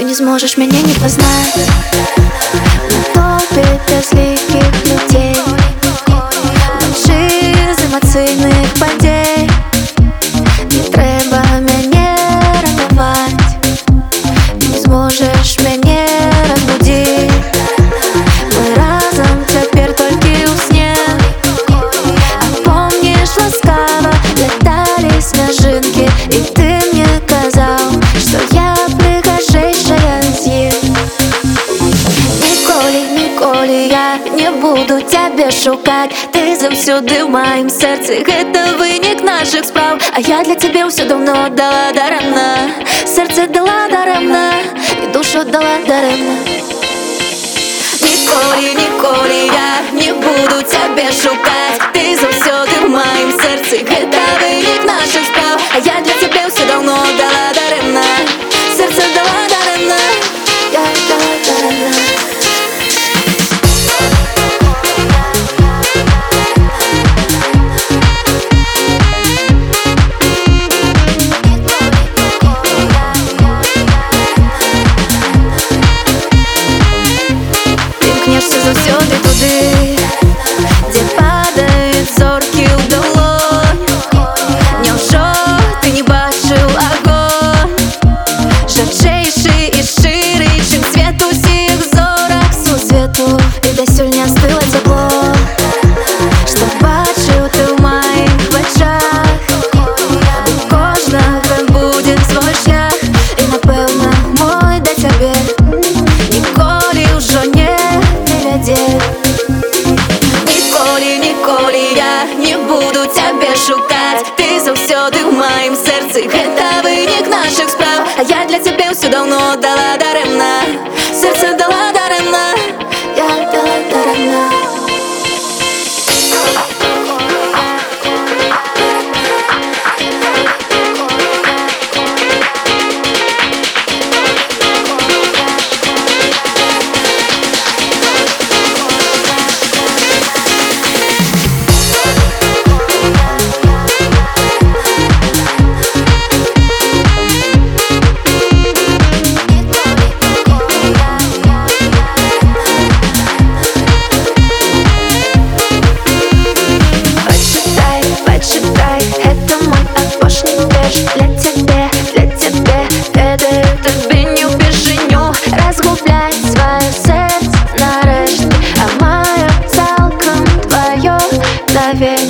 Ты не сможешь меня не познать. На топе безликих буду тебе шукать Ти завсюди в моїм серці Это виник наших справ А я для тебе все давно дала даремно Серце дала даремно І душу дала даремно Ніколи, ніколи я не буду тебе шукать Ти повернешся завсюди туди. Ты Ти завсюди в моїм это. Baby.